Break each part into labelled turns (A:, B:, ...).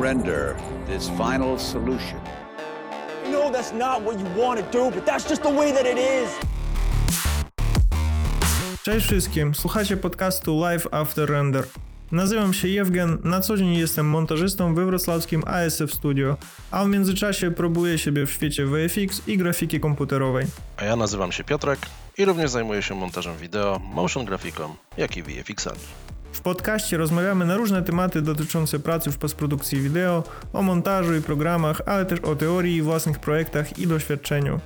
A: render this final solution.
B: I know that's not what you want to do, but that's just the way that it is.
C: Cześć wszystkim, słuchacie podcastu Live After Render. Nazywam się Jewgen, na co dzień jestem montażystą we wrocławskim ASF Studio, a w międzyczasie próbuję siebie w świecie VFX i grafiki komputerowej.
D: A ja nazywam się Piotrek i również zajmuję się montażem wideo, motion grafiką, jak i VFX-ami.
C: W podcaście rozmawiamy na różne tematy dotyczące pracy w postprodukcji wideo, o montażu i programach, ale też o teorii, własnych projektach i doświadczeniu.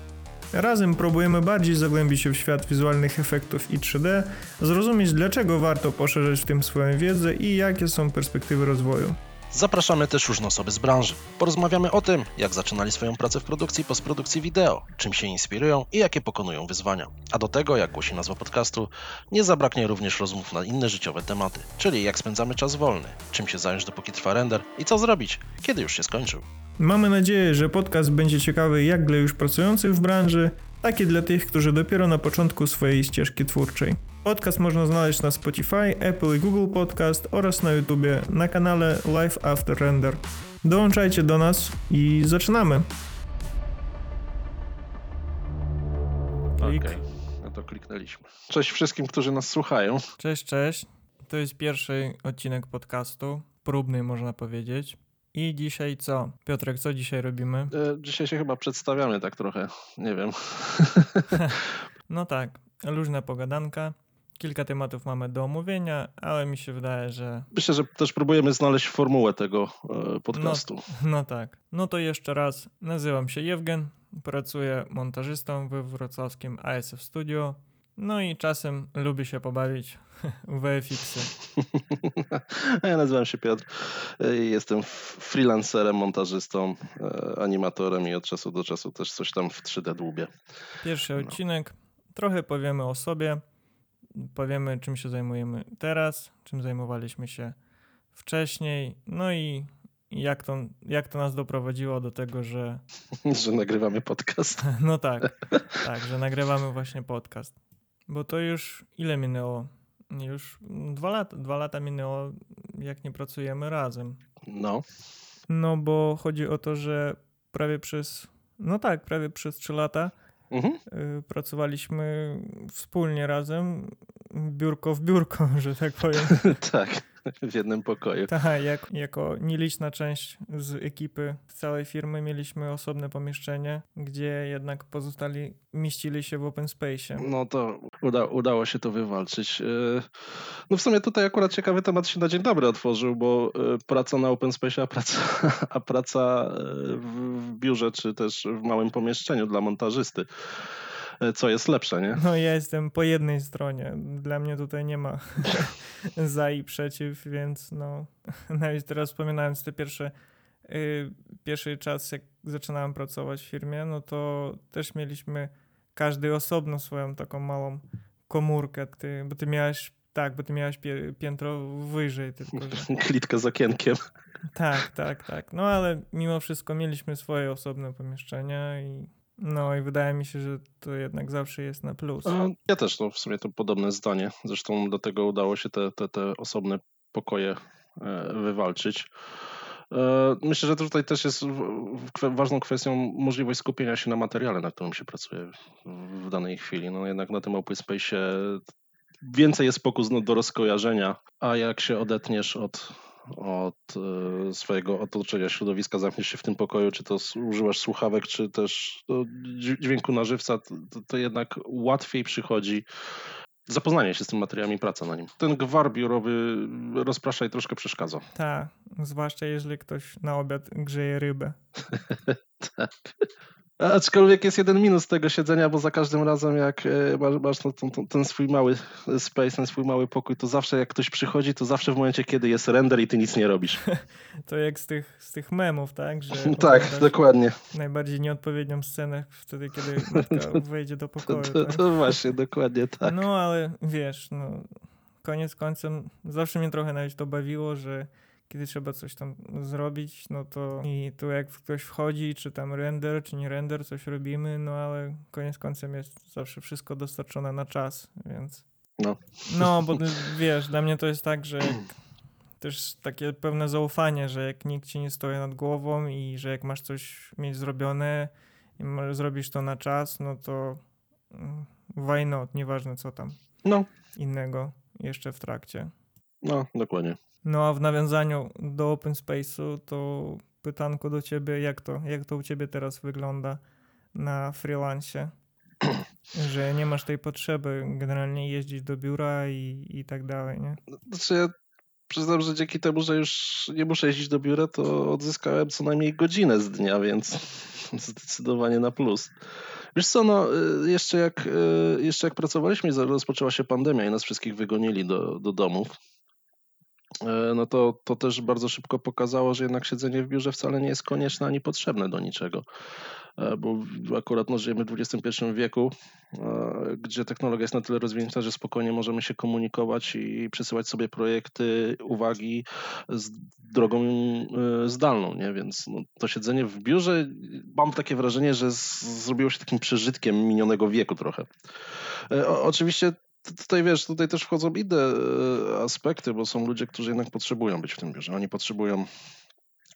C: Razem próbujemy bardziej zagłębić się w świat wizualnych efektów i 3D, zrozumieć dlaczego warto poszerzać w tym swoją wiedzę i jakie są perspektywy rozwoju.
D: Zapraszamy też różne osoby z branży. Porozmawiamy o tym, jak zaczynali swoją pracę w produkcji i postprodukcji wideo, czym się inspirują i jakie pokonują wyzwania. A do tego, jak głosi nazwa podcastu, nie zabraknie również rozmów na inne życiowe tematy, czyli jak spędzamy czas wolny, czym się zająć dopóki trwa render i co zrobić, kiedy już się skończył.
C: Mamy nadzieję, że podcast będzie ciekawy jak dla już pracujących w branży, tak i dla tych, którzy dopiero na początku swojej ścieżki twórczej. Podcast można znaleźć na Spotify, Apple i Google Podcast oraz na YouTubie na kanale Live After Render. Dołączajcie do nas i zaczynamy. Klik.
D: Okej, no to kliknęliśmy. Cześć wszystkim, którzy nas słuchają.
C: Cześć, cześć. To jest pierwszy odcinek podcastu, próbny można powiedzieć. I dzisiaj co? Piotrek, co dzisiaj robimy?
D: E, Dzisiaj się chyba przedstawiamy tak trochę, nie wiem.
C: No tak, luźna pogadanka. Kilka tematów mamy do omówienia, ale mi się wydaje, że
D: Myślę, że też próbujemy znaleźć formułę tego e, podcastu.
C: no tak. No to jeszcze raz, nazywam się Jewgen, pracuję montażystą we wrocławskim ASF Studio. No i czasem lubię się pobawić w VFX-y.
D: A ja nazywam się Piotr. e, Jestem freelancerem, montażystą, e, animatorem i od czasu do czasu też coś tam w 3D dłubię.
C: Pierwszy
D: No.
C: odcinek, trochę powiemy o sobie, powiemy czym się zajmujemy teraz, czym zajmowaliśmy się wcześniej, no i jak to, jak to nas doprowadziło do tego, że
D: że nagrywamy podcast.
C: no tak, tak, że nagrywamy właśnie podcast. Bo to już ile minęło? Już dwa lata, dwa lata minęło, jak nie pracujemy razem.
D: No,
C: No bo chodzi o to, że prawie przez, no tak, prawie przez trzy lata
D: mhm.
C: y, pracowaliśmy wspólnie razem, biurko w biurko, że tak powiem.
D: tak, w jednym pokoju.
C: Tak, jak, jako nieliczna część z ekipy z całej firmy mieliśmy osobne pomieszczenie, gdzie jednak pozostali mieścili się w open space.
D: No to uda, udało się to wywalczyć. E, No w sumie tutaj akurat ciekawy temat się na dzień dobry otworzył, bo e, praca na open space, a praca, a praca e, w w biurze, czy też w małym pomieszczeniu dla montażysty. E, Co jest lepsze, nie?
C: No ja jestem po jednej stronie. Dla mnie tutaj nie ma za i przeciw, więc no nawet teraz wspominając te pierwsze y, pierwszy czas, jak zaczynałem pracować w firmie, no to też mieliśmy każdy osobno swoją taką małą komórkę, ty, bo ty miałeś tak, bo ty miałeś piętro wyżej, tylko że
D: Klitka z okienkiem.
C: tak, tak, tak. No ale mimo wszystko mieliśmy swoje osobne pomieszczenia i no i wydaje mi się, że to jednak zawsze jest na plus.
D: Ja też, no w sumie to podobne zdanie. Zresztą dlatego udało się te, te, te osobne pokoje e, wywalczyć. E, Myślę, że tutaj też jest ważną kwestią możliwość skupienia się na materiale, na którym się pracuje w- w danej chwili. No jednak na tym open space więcej jest pokus no, do rozkojarzenia, a jak się odetniesz od, od e, swojego otoczenia, środowiska, zamkniesz się w tym pokoju, czy to używasz słuchawek, czy też no, dź- dźwięku na żywca, to, to, to jednak łatwiej przychodzi zapoznanie się z tym materiałem i praca na nim. Ten gwar biurowy rozprasza i troszkę przeszkadza.
C: Tak, zwłaszcza jeżeli ktoś na obiad grzeje rybę.
D: Tak. Aczkolwiek jest jeden minus tego siedzenia, bo za każdym razem jak e, masz, masz ten, ten, swój mały space, ten swój mały pokój, to zawsze jak ktoś przychodzi, to zawsze w momencie, kiedy jest render i ty nic nie robisz.
C: To jak z tych, z tych memów, tak? Że
D: tak, dokładnie.
C: Najbardziej nieodpowiednią scenę wtedy, kiedy matka wejdzie do pokoju.
D: to,
C: tak?
D: to właśnie, dokładnie tak.
C: No ale wiesz, no koniec końcem zawsze mnie trochę nawet to bawiło, że kiedy trzeba coś tam zrobić, no to i tu jak ktoś wchodzi, czy tam render, czy nie render, coś robimy, no ale koniec końcem jest zawsze wszystko dostarczone na czas, więc
D: No.
C: no, bo wiesz, dla mnie to jest tak, że jak też takie pewne zaufanie, że jak nikt ci nie stoi nad głową i że jak masz coś mieć zrobione i zrobić to na czas, no to mm, why not, nieważne co tam
D: No,
C: innego jeszcze w trakcie.
D: No, dokładnie.
C: No a w nawiązaniu do open space'u to pytanko do ciebie, jak to, jak to u ciebie teraz wygląda na freelancie? Że nie masz tej potrzeby generalnie jeździć do biura i, i tak dalej, nie?
D: Znaczy ja przyznam, że dzięki temu, że już nie muszę jeździć do biura, to odzyskałem co najmniej godzinę z dnia, więc zdecydowanie na plus. Wiesz co, no y, jeszcze jak, y, jeszcze jak pracowaliśmy rozpoczęła się pandemia i nas wszystkich wygonili do, do domów, no to, to też bardzo szybko pokazało, że jednak siedzenie w biurze wcale nie jest konieczne ani potrzebne do niczego. E, Bo akurat no, żyjemy w XXI wieku, e, gdzie technologia jest na tyle rozwinięta, że spokojnie możemy się komunikować i przesyłać sobie projekty, uwagi z drogą e, zdalną, nie? Więc no, to siedzenie w biurze, mam takie wrażenie, że zrobiło się takim przeżytkiem minionego wieku trochę. E, O, oczywiście tutaj wiesz, tutaj też wchodzą inne e, aspekty, bo są ludzie, którzy jednak potrzebują być w tym biurze. Oni potrzebują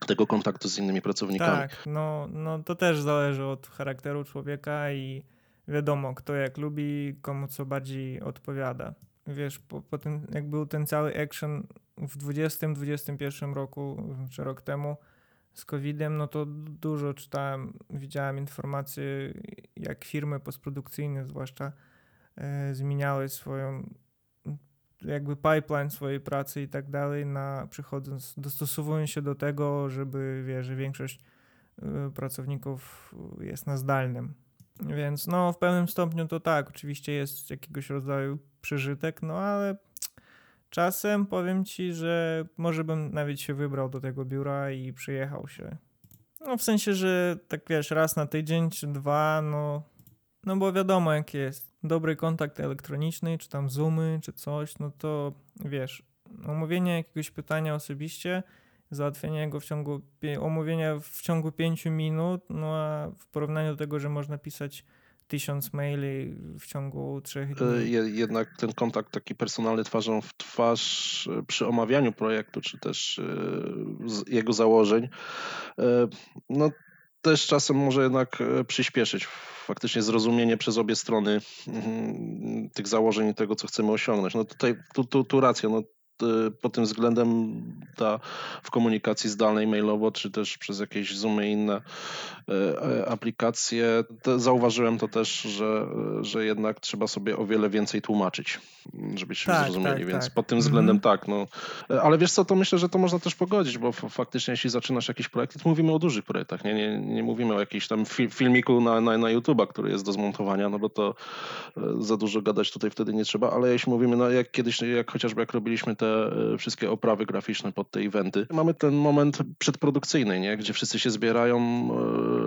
D: tego kontaktu z innymi pracownikami.
C: Tak, no, no to też zależy od charakteru człowieka i wiadomo, kto jak lubi, komu co bardziej odpowiada. Wiesz, po, po tym, jak był ten cały action w 20-21 roku, czy rok temu z COVID-em, no to dużo czytałem, widziałem informacje, jak firmy postprodukcyjne zwłaszcza zmieniały swoją jakby pipeline swojej pracy i tak dalej, na przychodząc, dostosowując się do tego, żeby wie, że większość y, pracowników jest na zdalnym. Więc no w pewnym stopniu to tak, oczywiście jest jakiegoś rodzaju przeżytek, no ale czasem powiem ci, że może bym nawet się wybrał do tego biura i przyjechał się. No w sensie, że tak wiesz, raz na tydzień czy dwa, no, no bo wiadomo jak jest. Dobry kontakt elektroniczny, czy tam Zoomy, czy coś, no to wiesz, omówienie jakiegoś pytania osobiście, załatwienie go w ciągu, omówienia w ciągu pięciu minut, no a w porównaniu do tego, że można pisać tysiąc maili w ciągu trzech
D: E,
C: dni.
D: je- Jednak ten kontakt taki personalny twarzą w twarz e, przy omawianiu projektu, czy też e, jego założeń, e, no też czasem może jednak e, przyspieszyć faktycznie zrozumienie przez obie strony mhm, tych założeń i tego, co chcemy osiągnąć. No tutaj, tu, tu, tu racja, no pod tym względem ta w komunikacji zdalnej, mailowo, czy też przez jakieś Zoomy i inne e, e, aplikacje, zauważyłem to też, że, że jednak trzeba sobie o wiele więcej tłumaczyć, żeby się
C: Tak,
D: zrozumieli,
C: tak,
D: więc
C: tak.
D: pod tym
C: Mhm.
D: względem tak, no. Ale wiesz co, to myślę, że to można też pogodzić, bo faktycznie jeśli zaczynasz jakiś projekt, to mówimy o dużych projektach, nie, nie, nie mówimy o jakimś tam fi- filmiku na, na, na YouTube'a, który jest do zmontowania, no bo to za dużo gadać tutaj wtedy nie trzeba, ale jeśli mówimy, no jak kiedyś, jak chociażby jak robiliśmy te e, wszystkie oprawy graficzne pod te eventy, mamy ten moment przedprodukcyjny, nie? gdzie wszyscy się zbierają,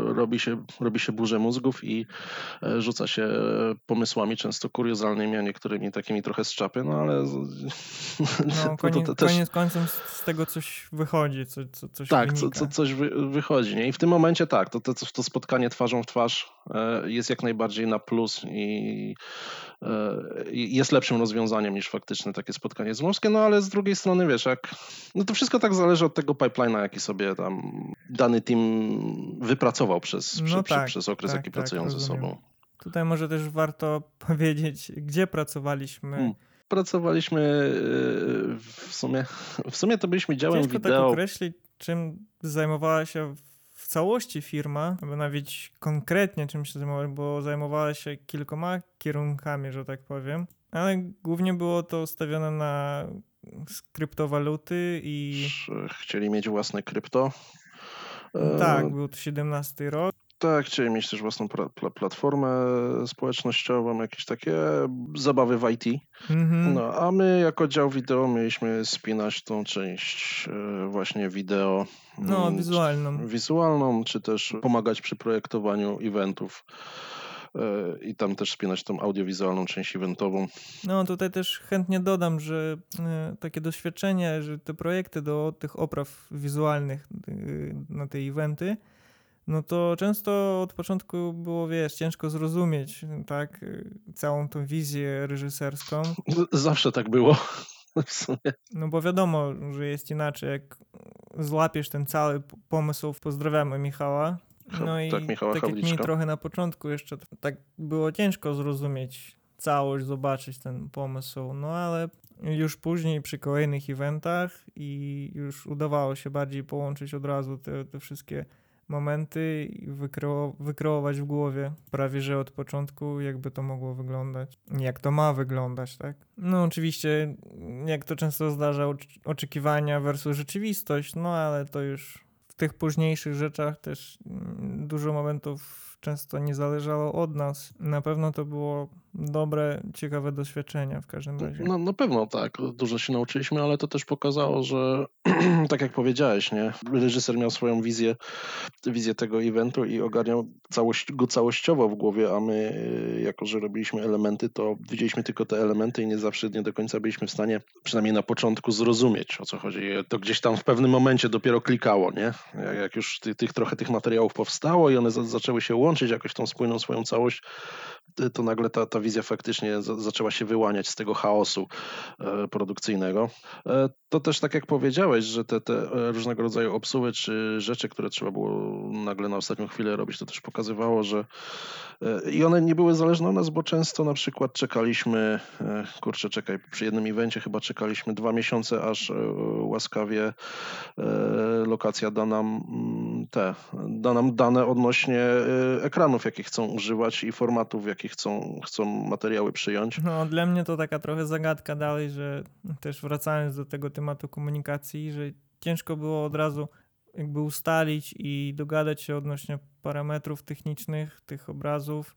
D: e, robi się, robi się burzę mózgów i e, rzuca się pomysłami często kuriozalnymi, a niektórymi takimi trochę z czapy, no ale
C: No,
D: to-
C: koniec,
D: to też-
C: koniec końcem z, tego coś wychodzi, co, co, coś
D: tak, co, co, coś wy, wychodzi. Nie? I w tym momencie tak, to, to, to spotkanie twarzą w twarz jest jak najbardziej na plus i jest lepszym rozwiązaniem niż faktyczne takie spotkanie zmowskie, no ale z drugiej strony wiesz, jak, no to wszystko tak zależy od tego pipeline'a, jaki sobie tam dany team wypracował przez,
C: No
D: przy,
C: tak,
D: przy, przez okres,
C: tak,
D: jaki
C: tak,
D: pracują ze
C: rozumiem.
D: sobą.
C: Tutaj może też warto powiedzieć, gdzie pracowaliśmy.
D: Hmm. Pracowaliśmy e, w sumie, w sumie to byliśmy działem
C: Ciężko tak
D: wideo.
C: określić, czym zajmowała się w całości firma, albo nawet konkretnie czym się zajmowała, bo zajmowała się kilkoma kierunkami, że tak powiem. Ale głównie było to stawione na kryptowaluty i
D: Chcieli mieć własne krypto. E,
C: tak, był to 17 rok.
D: Tak, chcieli mieć też własną pla- platformę społecznościową, jakieś takie zabawy w IT.
C: Mhm.
D: No, a my jako dział wideo mieliśmy spinać tą część e, właśnie wideo.
C: No,
D: mm,
C: wizualną.
D: Wizualną, czy też pomagać przy projektowaniu eventów. e, I tam też spinać tą audiowizualną część eventową.
C: No tutaj też chętnie dodam, że e, takie doświadczenie, że te projekty do tych opraw wizualnych e, na te eventy, no to często od początku było, wiesz, ciężko zrozumieć, tak, e, całą tą wizję reżyserską.
D: Zawsze tak było.
C: No bo wiadomo, że jest inaczej, jak złapiesz ten cały pomysł. Pozdrawiamy Michała. No i
D: Tak, Michała
C: tak jak mi trochę na początku jeszcze tak było ciężko zrozumieć całość, zobaczyć ten pomysł, no ale już później przy kolejnych eventach i już udawało się bardziej połączyć od razu te, te wszystkie momenty i wykreo- wykreować w głowie prawie że od początku, jakby to mogło wyglądać, jak to ma wyglądać, tak? No oczywiście, jak to często zdarza, ocz- oczekiwania versus rzeczywistość, no ale to już w tych późniejszych rzeczach też mm, dużo momentów często nie zależało od nas. Na pewno to było dobre, ciekawe doświadczenia w każdym razie.
D: No, na pewno tak, dużo się nauczyliśmy, ale to też pokazało, że tak jak powiedziałeś, nie, reżyser miał swoją wizję, wizję tego eventu i ogarniał całość, go całościowo w głowie, a my, y, jako że robiliśmy elementy, to widzieliśmy tylko te elementy i nie zawsze, nie do końca byliśmy w stanie, przynajmniej na początku, zrozumieć o co chodzi. To gdzieś tam w pewnym momencie dopiero klikało, nie? Jak, już ty, tych, trochę tych materiałów powstało i one za, zaczęły się łączyć jakoś w tą spójną swoją całość, to nagle ta, ta wizja faktycznie za, zaczęła się wyłaniać z tego chaosu e, produkcyjnego. E, to też tak jak powiedziałeś, że te, te e, różnego rodzaju obsuwy czy rzeczy, które trzeba było nagle na ostatnią chwilę robić, to też pokazywało, że i one nie były zależne od nas, bo często na przykład czekaliśmy, kurczę czekaj, przy jednym evencie chyba czekaliśmy dwa miesiące, aż łaskawie lokacja da nam mm, te, da nam dane odnośnie ekranów, jakie chcą używać i formatów, jakie chcą, chcą materiały przyjąć.
C: No, dla mnie to taka trochę zagadka dalej, że też wracając do tego tematu komunikacji, że ciężko było od razu jakby ustalić i dogadać się odnośnie parametrów technicznych tych obrazów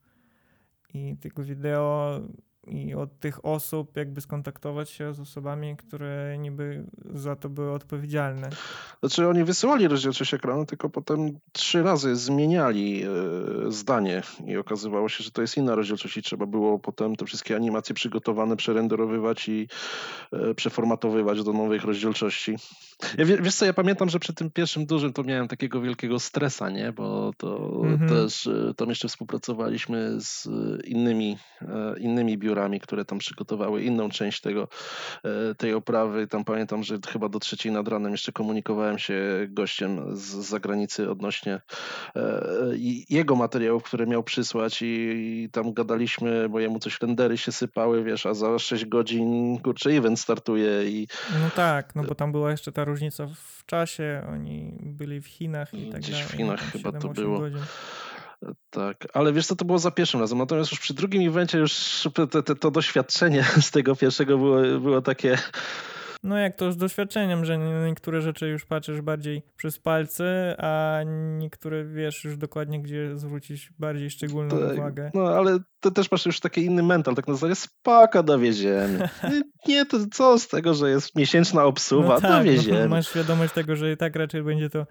C: i tego wideo i od tych osób jakby skontaktować się z osobami, które niby za to były odpowiedzialne.
D: Znaczy oni wysyłali rozdzielczość ekranu, tylko potem trzy razy zmieniali e, zdanie i okazywało się, że to jest inna rozdzielczość i trzeba było potem te wszystkie animacje przygotowane przerenderowywać i e, przeformatowywać do nowych rozdzielczości. Ja, wie- wiesz co, ja pamiętam, że przy tym pierwszym dużym to miałem takiego wielkiego stresa, nie? Bo to
C: Mhm.
D: też e, tam jeszcze współpracowaliśmy z innymi, innymi biurami, które tam przygotowały inną część tego, e, tej oprawy. Tam pamiętam, że chyba do trzeciej nad ranem jeszcze komunikowałem się gościem z zagranicy odnośnie e, jego materiałów, które miał przysłać i, i tam gadaliśmy, bo jemu coś rendery się sypały, wiesz, a za 6 godzin, kurczę, event startuje i
C: No tak, no bo tam była jeszcze ta różnica w czasie, oni byli w Chinach i tak
D: Gdzieś w
C: dalej.
D: Chinach chyba to
C: 7-8
D: było.
C: Godzin.
D: Tak, ale wiesz co, to było za pierwszym razem, natomiast już przy drugim evencie już to, to, to doświadczenie z tego pierwszego było, było takie,
C: No jak to z doświadczeniem, że nie- niektóre rzeczy już patrzysz bardziej przez palce, a niektóre wiesz już dokładnie, gdzie zwrócić bardziej szczególną
D: Tak,
C: uwagę.
D: No, ale ty też masz już taki inny mental, tak na zasadzie spoko, dowieziemy. Nie, to co z tego, że jest miesięczna obsuwa,
C: no tak, no,
D: dowieziemy.
C: masz świadomość tego, że i tak raczej będzie to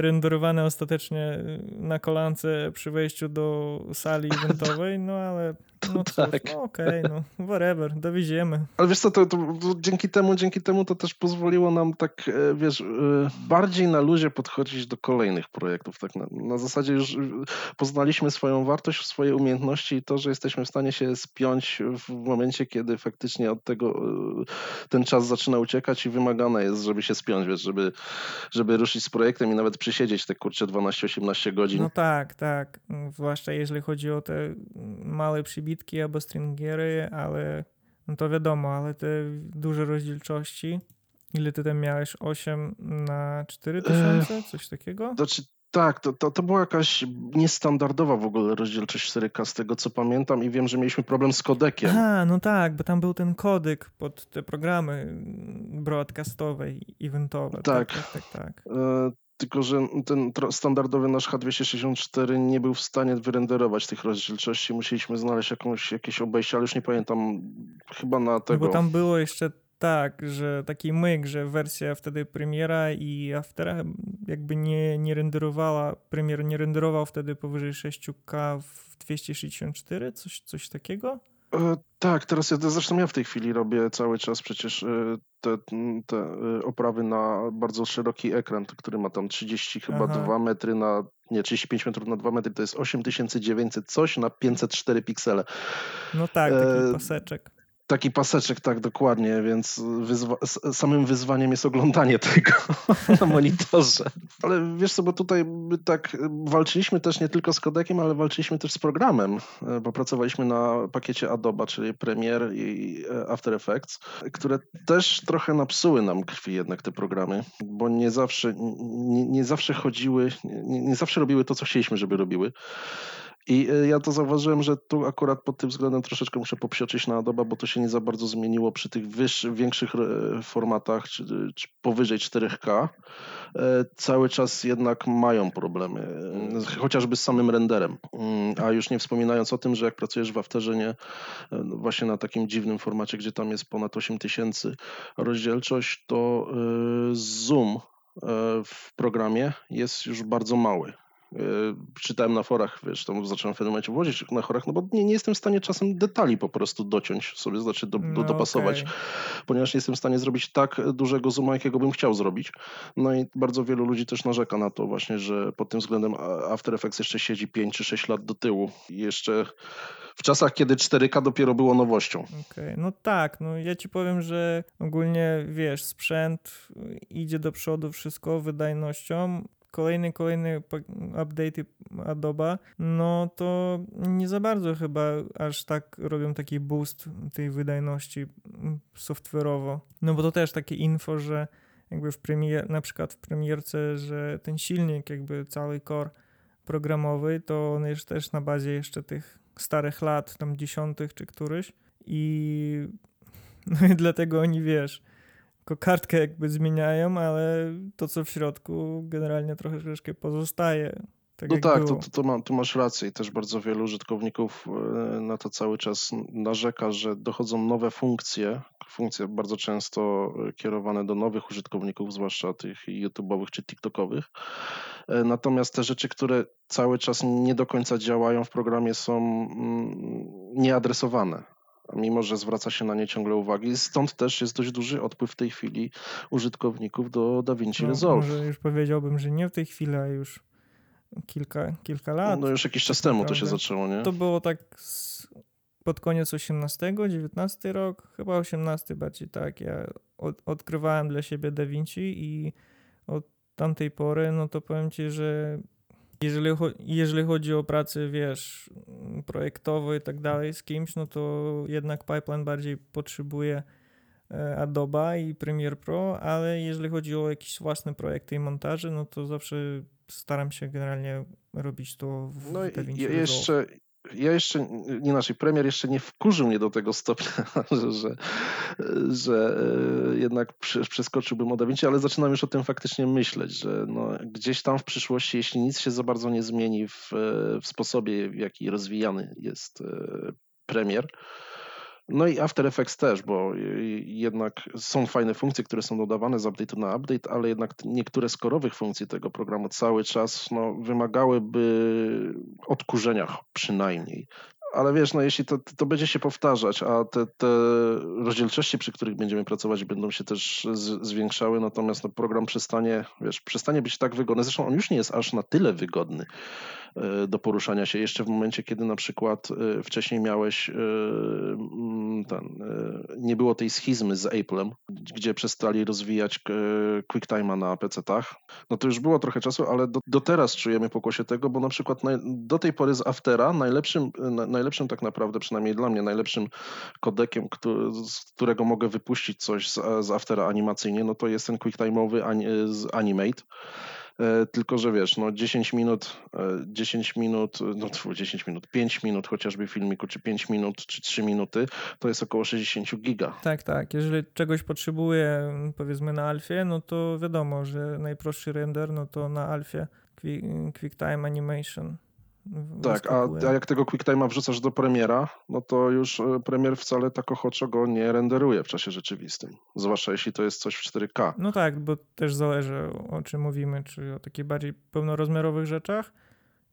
C: renderowane ostatecznie na kolance przy wejściu do sali eventowej, no ale no cóż,
D: tak.
C: no okej, no whatever, dowieziemy.
D: Ale wiesz co, to, to, to dzięki temu, dzięki temu to też pozwoliło nam tak, e, wiesz, e, bardziej na luzie podchodzić do kolejnych projektów. Tak na, na zasadzie już poznaliśmy swoją wartość, swoje umiejętności i to, że jesteśmy w stanie się spiąć w momencie, kiedy faktycznie od tego e, ten czas zaczyna uciekać i wymagane jest, żeby się spiąć, wiesz, żeby, żeby ruszyć z projektem i nawet przysiedzieć te kurcze 12-18 godzin.
C: No tak, tak. Zwłaszcza jeżeli chodzi o te małe przybitki albo stringiery, ale no to wiadomo, ale te duże rozdzielczości. Ile ty tam miałeś? 8 na 4000? Coś takiego?
D: Znaczy, tak, to, to, to była jakaś niestandardowa w ogóle rozdzielczość 4K z tego co pamiętam i wiem, że mieliśmy problem z kodekiem.
C: A, no tak, bo tam był ten kodyk pod te programy broadcastowe i eventowe. Tak,
D: Tak.
C: tak, tak. tak.
D: Tylko, że ten standardowy nasz H264 nie był w stanie wyrenderować tych rozdzielczości. Musieliśmy znaleźć jakąś, jakieś obejście, ale już nie pamiętam, chyba na
C: No
D: tego.
C: bo tam było jeszcze tak, że taki myk, że wersja wtedy premiera i aftera jakby nie, nie renderowała, premier nie renderował wtedy powyżej 6K w 264, coś, coś takiego?
D: E, tak, teraz ja zresztą ja w tej chwili robię cały czas przecież e, te, te e, oprawy na bardzo szeroki ekran, który ma tam 30 chyba
C: Aha.
D: 2 metry na, nie 35 metrów na 2 metry, to jest 8900 coś na 504 piksele.
C: No tak, taki
D: E,
C: paseczek.
D: Taki paseczek, tak dokładnie, więc wyzwa- samym wyzwaniem jest oglądanie tego na monitorze. Ale wiesz co, bo tutaj tak walczyliśmy też nie tylko z kodekiem, ale walczyliśmy też z programem, e, bo pracowaliśmy na pakiecie Adobe, czyli Premiere i e, After Effects, które też trochę napsuły nam krwi jednak te programy, bo nie zawsze, nie, nie zawsze chodziły, nie, nie zawsze robiły to, co chcieliśmy, żeby robiły. I e, ja to zauważyłem, że tu akurat pod tym względem troszeczkę muszę popsioczyć na Adobe, bo to się nie za bardzo zmieniło przy tych wyższych, większych e, formatach, czy, czy powyżej 4K. E, Cały czas jednak mają problemy, chociażby z samym renderem. Mm, A już nie wspominając o tym, że jak pracujesz w Afterze nie, no właśnie na takim dziwnym formacie, gdzie tam jest ponad 8000 rozdzielczość, to zoom w programie jest już bardzo mały. E, Czytałem na forach, wiesz, tam zacząłem w pewnym momencie włożyć na forach, no bo nie, nie jestem w stanie czasem detali po prostu dociąć sobie, znaczy do, do,
C: No,
D: dopasować,
C: okej.
D: ponieważ nie jestem w stanie zrobić tak dużego zooma, jakiego bym chciał zrobić. No i bardzo wielu ludzi też narzeka na to właśnie, że pod tym względem After Effects jeszcze siedzi 5 czy 6 lat do tyłu. I jeszcze w czasach, kiedy 4K dopiero było nowością.
C: Okej, no tak, no ja ci powiem, że ogólnie wiesz, sprzęt y, idzie do przodu wszystko wydajnością. Kolejny, kolejny update Adobe, no to nie za bardzo chyba aż tak robią taki boost tej wydajności software'owo. No bo to też takie info, że jakby w premier, na przykład w premierce, że ten silnik, jakby cały core programowy, to on jest też na bazie jeszcze tych starych lat, tam dziesiątych czy któryś i no i dlatego oni, wiesz, kokardkę jakby zmieniają, ale to, co w środku generalnie trochę troszeczkę pozostaje. Tak
D: No tak,
C: było.
D: to, to ma, tu masz rację i też bardzo wielu użytkowników e, na to cały czas narzeka, że dochodzą nowe funkcje, funkcje bardzo często e, kierowane do nowych użytkowników, zwłaszcza tych YouTube'owych czy TikTokowych. E, Natomiast te rzeczy, które cały czas nie do końca działają w programie są mm, nieadresowane. Mimo, że zwraca się na nie ciągle uwagi. Stąd też jest dość duży odpływ w tej chwili użytkowników do DaVinci
C: No,
D: Resolve.
C: może już powiedziałbym, że nie w tej chwili, a już kilka, kilka lat.
D: No już jakiś czas temu to się zaczęło, nie?
C: To było tak pod koniec 18, 19 rok, chyba 18 bardziej tak. Ja od, odkrywałem dla siebie Da Vinci i od tamtej pory, no to powiem ci, że jeżeli, jeżeli chodzi o pracę, wiesz, projektową i tak dalej z kimś, no to jednak Pipeline bardziej potrzebuje e, Adobe i Premiere Pro, ale jeżeli chodzi o jakieś własne projekty i montaże, no to zawsze staram się generalnie robić to w
D: No
C: DaVinci Resolve.
D: jeszcze, ja jeszcze, nie inaczej, premier jeszcze nie wkurzył mnie do tego stopnia, że, że, że e, jednak prze- przeskoczyłbym o DaVinci, ale zaczynam już o tym faktycznie myśleć, że no, gdzieś tam w przyszłości, jeśli nic się za bardzo nie zmieni w, w sposobie, w jaki rozwijany jest e, premier, no i After Effects też, bo jednak są fajne funkcje, które są dodawane z update'u na update, ale jednak niektóre z korowych funkcji tego programu cały czas no, wymagałyby odkurzenia przynajmniej. Ale wiesz, no jeśli to, to będzie się powtarzać, a te, te rozdzielczości, przy których będziemy pracować, będą się też z, zwiększały, natomiast no, program przestanie, wiesz, przestanie być tak wygodny. Zresztą on już nie jest aż na tyle wygodny do poruszania się. Jeszcze w momencie, kiedy na przykład e, wcześniej miałeś e, ten, e, nie było tej schizmy z Apple'em, gdzie przestali rozwijać e, QuickTime'a na PC-tach, no to już było trochę czasu, ale do, do teraz czujemy pokłosie tego, bo na przykład naj, do tej pory z Aftera najlepszym, na, najlepszym tak naprawdę, przynajmniej dla mnie, najlepszym kodekiem, który, z którego mogę wypuścić coś z, z Aftera animacyjnie, no to jest ten QuickTime'owy ani, z Animate. E, Tylko, że wiesz, no 10 minut, e, 10 minut, no tfu, 10 minut, 5 minut chociażby filmiku, czy 5 minut, czy 3 minuty, to jest około 60 giga.
C: Tak, tak. Jeżeli czegoś potrzebuję, powiedzmy na alfie, no to wiadomo, że najprostszy render, no to na alfie Qui- QuickTime Animation.
D: Tak, a, a jak tego QuickTime'a wrzucasz do premiera, no to już e, premier wcale tak ochoczo go nie renderuje w czasie rzeczywistym. Zwłaszcza jeśli to jest coś w 4K.
C: No tak, bo też zależy o, czym mówimy, czy o takich bardziej pełnorozmiarowych rzeczach,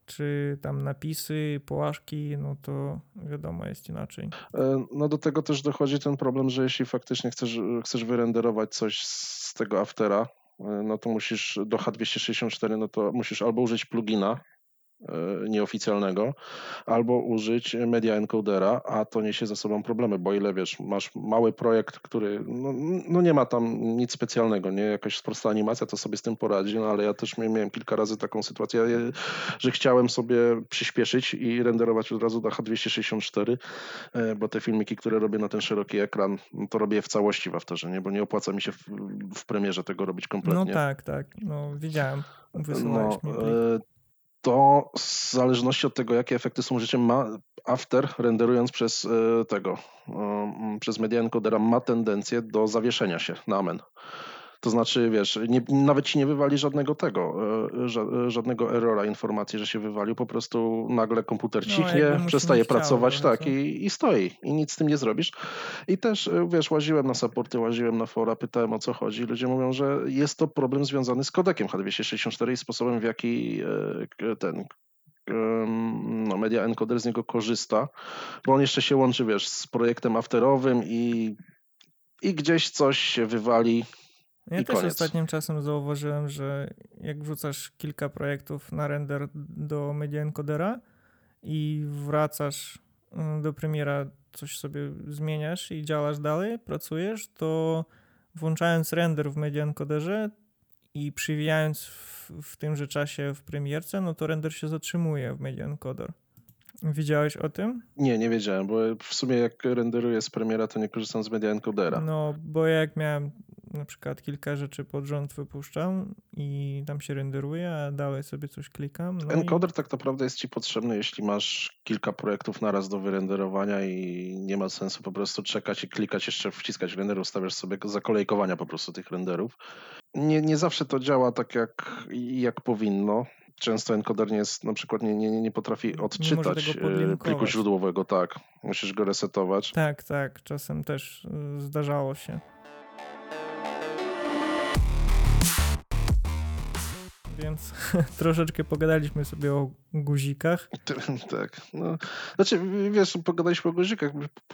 C: czy tam napisy, połaszki, no to wiadomo, jest inaczej.
D: E, No do tego też dochodzi ten problem, że jeśli faktycznie chcesz, chcesz wyrenderować coś z tego Aftera, e, no to musisz do H264, no to musisz albo użyć plugina, nieoficjalnego, albo użyć media encodera, a to niesie za sobą problemy, bo ile wiesz, masz mały projekt, który no, no nie ma tam nic specjalnego, nie jakaś prosta animacja, to sobie z tym poradzi, no ale ja też miałem kilka razy taką sytuację, e, że chciałem sobie przyspieszyć i renderować od razu na H264, e, bo te filmiki, które robię na ten szeroki ekran, no to robię w całości w Afterze, nie? bo nie opłaca mi się w, w premierze tego robić kompletnie.
C: No tak, tak. No widziałem. Wysyłałeś
D: No,
C: mi plik.
D: E, to w zależności od tego, jakie efekty są użyciem, ma After renderując przez e, tego, um, przez media encodera ma tendencję do zawieszenia się na amen. To znaczy, wiesz, nie, nawet ci nie wywali żadnego tego, e, ża- żadnego errora informacji, że się wywalił, po prostu nagle komputer
C: No,
D: cichnie,
C: się
D: przestaje
C: chciało
D: pracować, tak, i, i stoi i nic z tym nie zrobisz. I też, e, wiesz, łaziłem na supporty, łaziłem na fora, pytałem o co chodzi. Ludzie mówią, że jest to problem związany z kodekiem H264 i sposobem, w jaki e, ten no, media encoder z niego korzysta, bo on jeszcze się łączy, wiesz, z projektem afterowym i, i gdzieś coś się wywali.
C: Ja
D: i
C: też
D: koniec.
C: ostatnim czasem zauważyłem, że jak wrzucasz kilka projektów na render do media encodera i wracasz mm, do premiera, coś sobie zmieniasz i działasz dalej, pracujesz, to włączając render w media encoderze i przywijając w, w tymże czasie w premierce, no to render się zatrzymuje w media encoder. Widziałeś o tym?
D: Nie, nie wiedziałem, bo w sumie jak renderuję z premiera, to nie korzystam z media encodera.
C: No, bo jak miałem na przykład kilka rzeczy pod rząd wypuszczam i tam się renderuje, a dalej sobie coś klikam. No i-
D: Encoder tak naprawdę jest ci potrzebny, jeśli masz kilka projektów naraz do wyrenderowania i nie ma sensu po prostu czekać i klikać, jeszcze wciskać render, ustawiasz sobie zakolejkowania po prostu tych renderów. Nie, nie zawsze to działa tak, jak, jak powinno. Często encoder nie jest, na przykład nie, nie, nie potrafi odczytać
C: tego
D: e, pliku źródłowego, tak. Musisz go resetować.
C: Tak, tak, czasem też y, zdarzało się. Więc troszeczkę pogadaliśmy sobie o guzikach.
D: Tak. No. Znaczy, wiesz, pogadaliśmy o guzikach.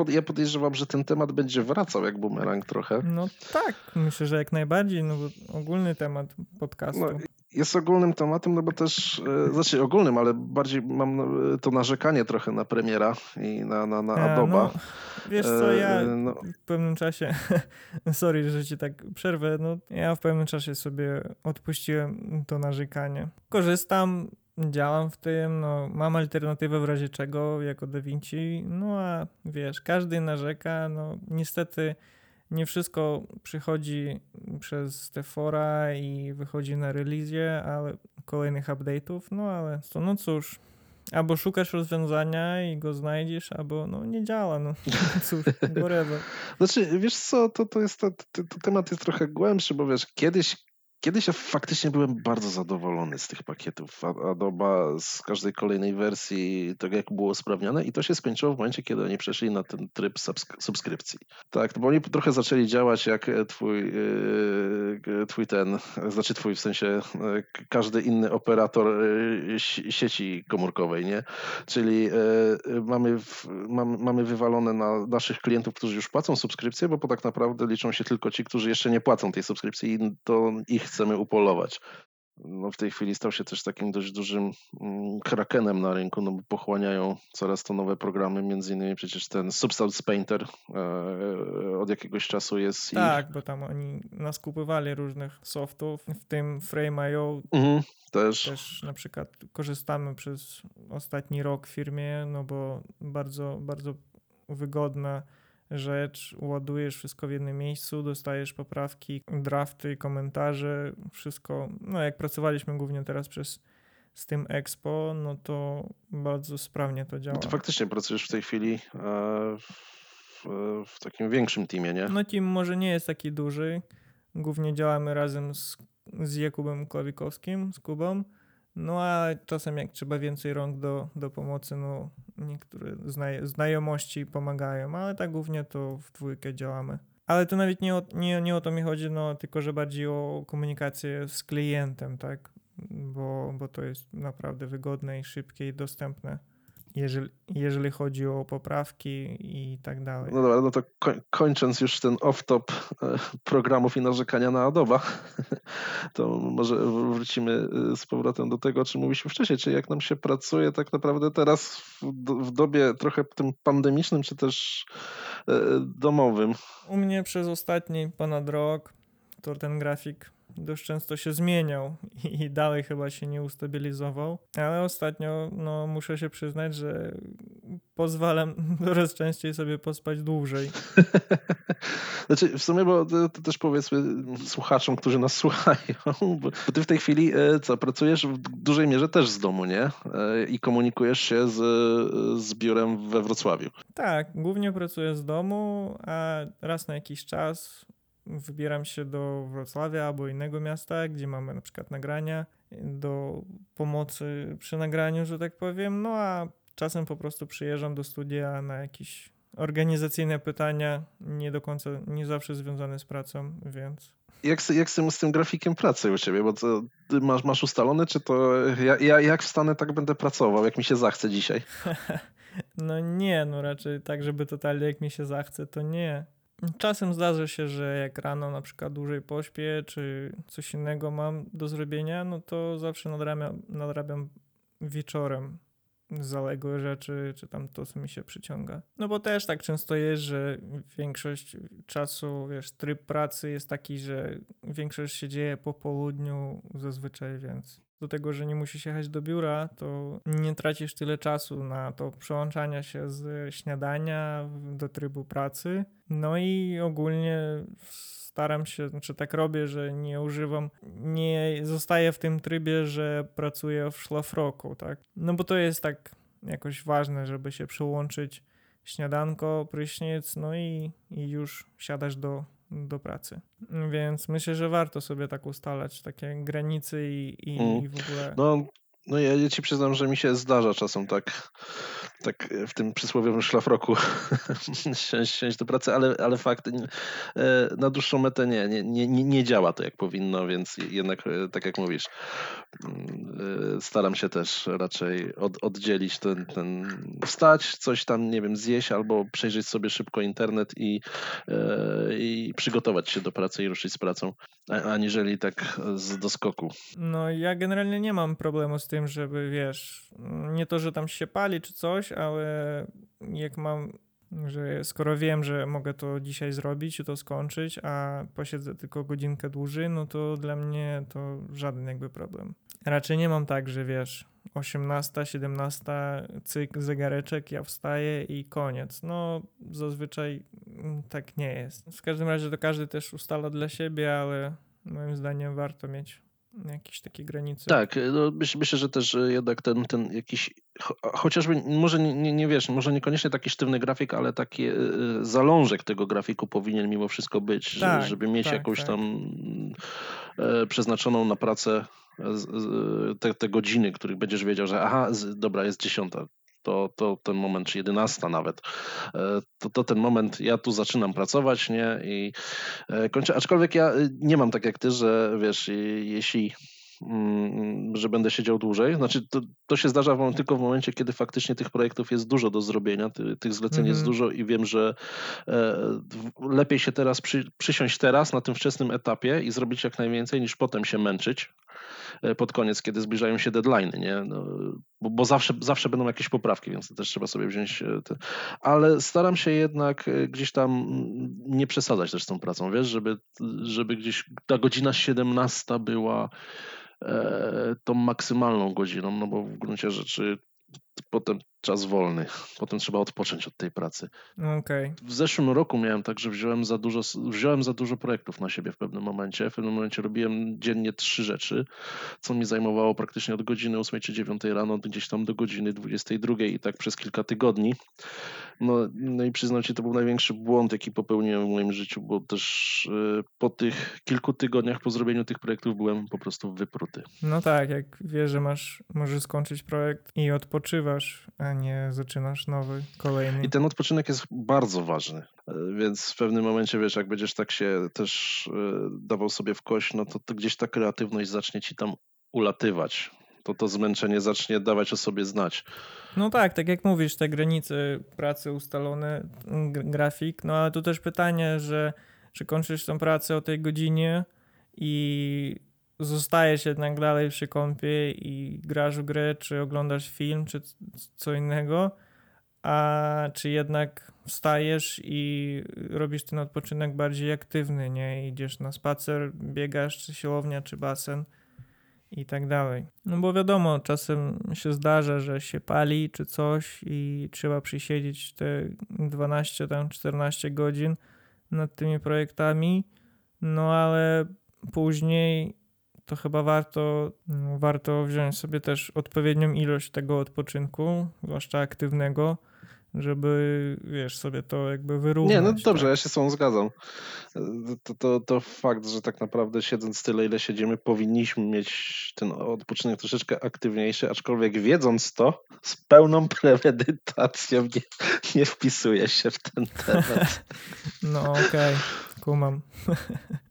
D: Ja podejrzewam, że ten temat będzie wracał jak bumerang trochę.
C: No tak, myślę, że jak najbardziej, no ogólny temat podcastu.
D: No, jest ogólnym tematem, no bo też, e, znaczy ogólnym, ale bardziej mam e, to narzekanie trochę na premiera i na, na, na
C: A,
D: Adoba.
C: no, wiesz co, ja
D: E, no,
C: w pewnym czasie, sorry, że ci tak przerwę, no ja w pewnym czasie sobie odpuściłem to narzekanie. Korzystam, działam w tym, no mam alternatywę w razie czego jako Da Vinci, no a wiesz, każdy narzeka, no niestety nie wszystko przychodzi przez te fora i wychodzi na releasie, ale kolejnych update'ów, no ale to no cóż, albo szukasz rozwiązania i go znajdziesz, albo no nie działa, no cóż, whatever.
D: Znaczy, wiesz co, to, to jest, to, to, to temat jest trochę głębszy, bo wiesz, kiedyś, kiedyś ja faktycznie byłem bardzo zadowolony z tych pakietów A- Adoba, z każdej kolejnej wersji, tego jak było usprawnione i to się skończyło w momencie, kiedy oni przeszli na ten tryb subsk- subskrypcji. Tak, bo oni trochę zaczęli działać jak e, twój, e, twój ten, znaczy twój w sensie e, każdy inny operator si- sieci komórkowej, nie? Czyli mamy, mamy, mamy wywalone na naszych klientów, którzy już płacą subskrypcję, bo po tak naprawdę liczą się tylko ci, którzy jeszcze nie płacą tej subskrypcji i to ich chcemy upolować. No w tej chwili stał się też takim dość dużym mm, krakenem na rynku, no bo pochłaniają coraz to nowe programy, między innymi przecież ten Substance Painter e, od jakiegoś czasu jest.
C: Tak, bo tam oni naskupywali różnych softów, w tym Frame.io
D: Mhm, też.
C: też na przykład korzystamy przez ostatni rok w firmie, no bo bardzo, bardzo wygodna rzecz. Ładujesz wszystko w jednym miejscu, dostajesz poprawki, drafty, komentarze, wszystko. No jak pracowaliśmy głównie teraz przez Steam Expo, no to bardzo sprawnie to działa.
D: No to faktycznie pracujesz w tej chwili e, w, w takim większym teamie, nie?
C: No team może nie jest taki duży. Głównie działamy razem z, z Jakubem Klawikowskim, z Kubą. No a czasem jak trzeba więcej rąk do, do pomocy, no niektóre znaj- znajomości pomagają, ale tak głównie to w dwójkę działamy. Ale to nawet nie o, nie, nie o to mi chodzi, no tylko, że bardziej o komunikację z klientem, tak? Bo, bo to jest naprawdę wygodne i szybkie i dostępne. Jeżeli, jeżeli chodzi o poprawki i tak dalej.
D: No dobra, no to koń- kończąc już ten off-top e, programów i narzekania na Adobe, to może wrócimy e, z powrotem do tego, o czym mówiliśmy wcześniej, czyli jak nam się pracuje tak naprawdę teraz w, w dobie trochę tym pandemicznym, czy też e, domowym.
C: U mnie przez ostatni ponad rok to ten grafik dość często się zmieniał i dalej chyba się nie ustabilizował, ale ostatnio no, muszę się przyznać, że pozwalam coraz częściej sobie pospać dłużej.
D: Znaczy, w sumie, bo to, to też powiedzmy słuchaczom, którzy nas słuchają, bo ty w tej chwili e, co, pracujesz w dużej mierze też z domu, nie? E, I komunikujesz się z, z biurem we Wrocławiu.
C: Tak, głównie pracuję z domu, a raz na jakiś czas wybieram się do Wrocławia albo innego miasta, gdzie mamy na przykład nagrania do pomocy przy nagraniu, że tak powiem. No a czasem po prostu przyjeżdżam do studia na jakieś organizacyjne pytania, nie do końca, nie zawsze związane z pracą, więc
D: Jak, jak z, tym, grafikiem pracy u ciebie? Bo to, masz, masz ustalone, czy to ja, ja jak wstanę, tak będę pracował, jak mi się zachce dzisiaj?
C: No nie, no raczej tak, żeby totalnie jak mi się zachce, to nie. Czasem zdarza się, że jak rano na przykład dłużej pośpię, czy coś innego mam do zrobienia, no to zawsze nadrabiam, nadrabiam wieczorem zaległe rzeczy, czy tam to, co mi się przyciąga. No bo też tak często jest, że większość czasu, wiesz, tryb pracy jest taki, że większość się dzieje po południu zazwyczaj, więc do tego, że nie musisz jechać do biura, to nie tracisz tyle czasu na to przełączania się z śniadania do trybu pracy. No i ogólnie staram się, znaczy tak robię, że nie używam, nie zostaję w tym trybie, że pracuję w szlafroku, tak? No bo to jest tak jakoś ważne, żeby się przyłączyć śniadanko, prysznic, no i, i już siadasz do, do pracy. Więc myślę, że warto sobie tak ustalać takie granice i, i,
D: Mm.
C: i w ogóle.
D: No, no ja, ja ci przyznam, że mi się zdarza czasem tak, tak w tym przysłowiowym szlafroku siąść, do pracy, ale, ale fakt, e, na dłuższą metę nie, nie, nie, nie- działa to jak powinno, więc jednak, e, tak jak mówisz, mm, e, staram się też raczej od, oddzielić ten, ten, wstać, coś tam, nie wiem, zjeść albo przejrzeć sobie szybko internet i, i przygotować się do pracy i ruszyć z pracą, aniżeli tak z doskoku.
C: No, ja generalnie nie mam problemu z tym, żeby wiesz, nie to, że tam się pali czy coś, ale jak mam, że skoro wiem, że mogę to dzisiaj zrobić i to skończyć, a posiedzę tylko godzinkę dłużej, no to dla mnie to żaden jakby problem. Raczej nie mam tak, że wiesz, 18, 17, cyk, zegareczek, ja wstaję i koniec. No, zazwyczaj tak nie jest. W każdym razie to każdy też ustala dla siebie, ale moim zdaniem warto mieć jakieś takie granice.
D: Tak, no myśl, myślę, że też e, jednak ten, ten jakiś, cho, chociażby może nie, nie, wiesz, może niekoniecznie taki sztywny grafik, ale taki e, zalążek tego grafiku powinien mimo wszystko być,
C: Tak,
D: żeby mieć
C: tak,
D: jakąś
C: tak.
D: tam e, przeznaczoną na pracę te, te godziny, których będziesz wiedział, że aha, dobra, jest dziesiąta. To, to ten moment, czy jedenasta nawet, e, to, to ten moment, ja tu zaczynam pracować, nie? I e, kończę. Aczkolwiek ja e, nie mam tak jak ty, że wiesz, jeśli że będę siedział dłużej. Znaczy, to, to się zdarza w, tylko w momencie, kiedy faktycznie tych projektów jest dużo do zrobienia, ty, tych zleceń jest
C: Mhm.
D: dużo i wiem, że e, lepiej się teraz przy, przysiąść teraz na tym wczesnym etapie i zrobić jak najwięcej, niż potem się męczyć e, pod koniec, kiedy zbliżają się deadlines, nie? No, bo, bo zawsze, zawsze będą jakieś poprawki, więc też trzeba sobie wziąć. e, Te... Ale staram się jednak e, gdzieś tam mm, nie przesadzać też z tą pracą, wiesz, żeby, żeby gdzieś ta godzina 17 była tą maksymalną godziną, no bo w gruncie rzeczy potem czas wolny, potem trzeba odpocząć od tej pracy.
C: Okej.
D: W zeszłym roku miałem tak, że wziąłem za dużo, wziąłem za dużo projektów na siebie w pewnym momencie. W pewnym momencie robiłem dziennie trzy rzeczy, co mi zajmowało praktycznie od godziny 8 czy 9 rano gdzieś tam do godziny 22 i tak przez kilka tygodni. No, no i przyznam ci, to był największy błąd, jaki popełniłem w moim życiu, bo też e, po tych kilku tygodniach po zrobieniu tych projektów byłem po prostu wypruty.
C: No tak, jak wiesz, że masz, możesz skończyć projekt i odpoczywasz, a nie zaczynasz nowy, kolejny.
D: I ten odpoczynek jest bardzo ważny. E, Więc w pewnym momencie, wiesz, jak będziesz tak się też e, dawał sobie w kość, no to, to gdzieś ta kreatywność zacznie ci tam ulatywać. to to zmęczenie zacznie dawać o sobie znać.
C: No tak, tak jak mówisz, te granice pracy ustalone, g- grafik, no ale tu też pytanie, że czy kończysz tą pracę o tej godzinie i zostajesz jednak dalej przy kąpie i grasz w grę, czy oglądasz film, czy co innego, a czy jednak wstajesz i robisz ten odpoczynek bardziej aktywny, nie? Idziesz na spacer, biegasz, czy siłownia, czy basen i tak dalej. No bo wiadomo, czasem się zdarza, że się pali czy coś i trzeba przysiedzieć te 12 tam 14 godzin nad tymi projektami, no ale później to chyba warto, warto wziąć sobie też odpowiednią ilość tego odpoczynku, zwłaszcza aktywnego, żeby, wiesz, sobie to jakby wyrównać.
D: Nie, no dobrze,
C: tak?
D: ja się z tą zgadzam. To, to, to fakt, że tak naprawdę siedząc tyle, ile siedzimy, powinniśmy mieć ten odpoczynek troszeczkę aktywniejszy, aczkolwiek wiedząc to, z pełną premedytacją nie, nie wpisuję się w ten temat.
C: No okej, kumam.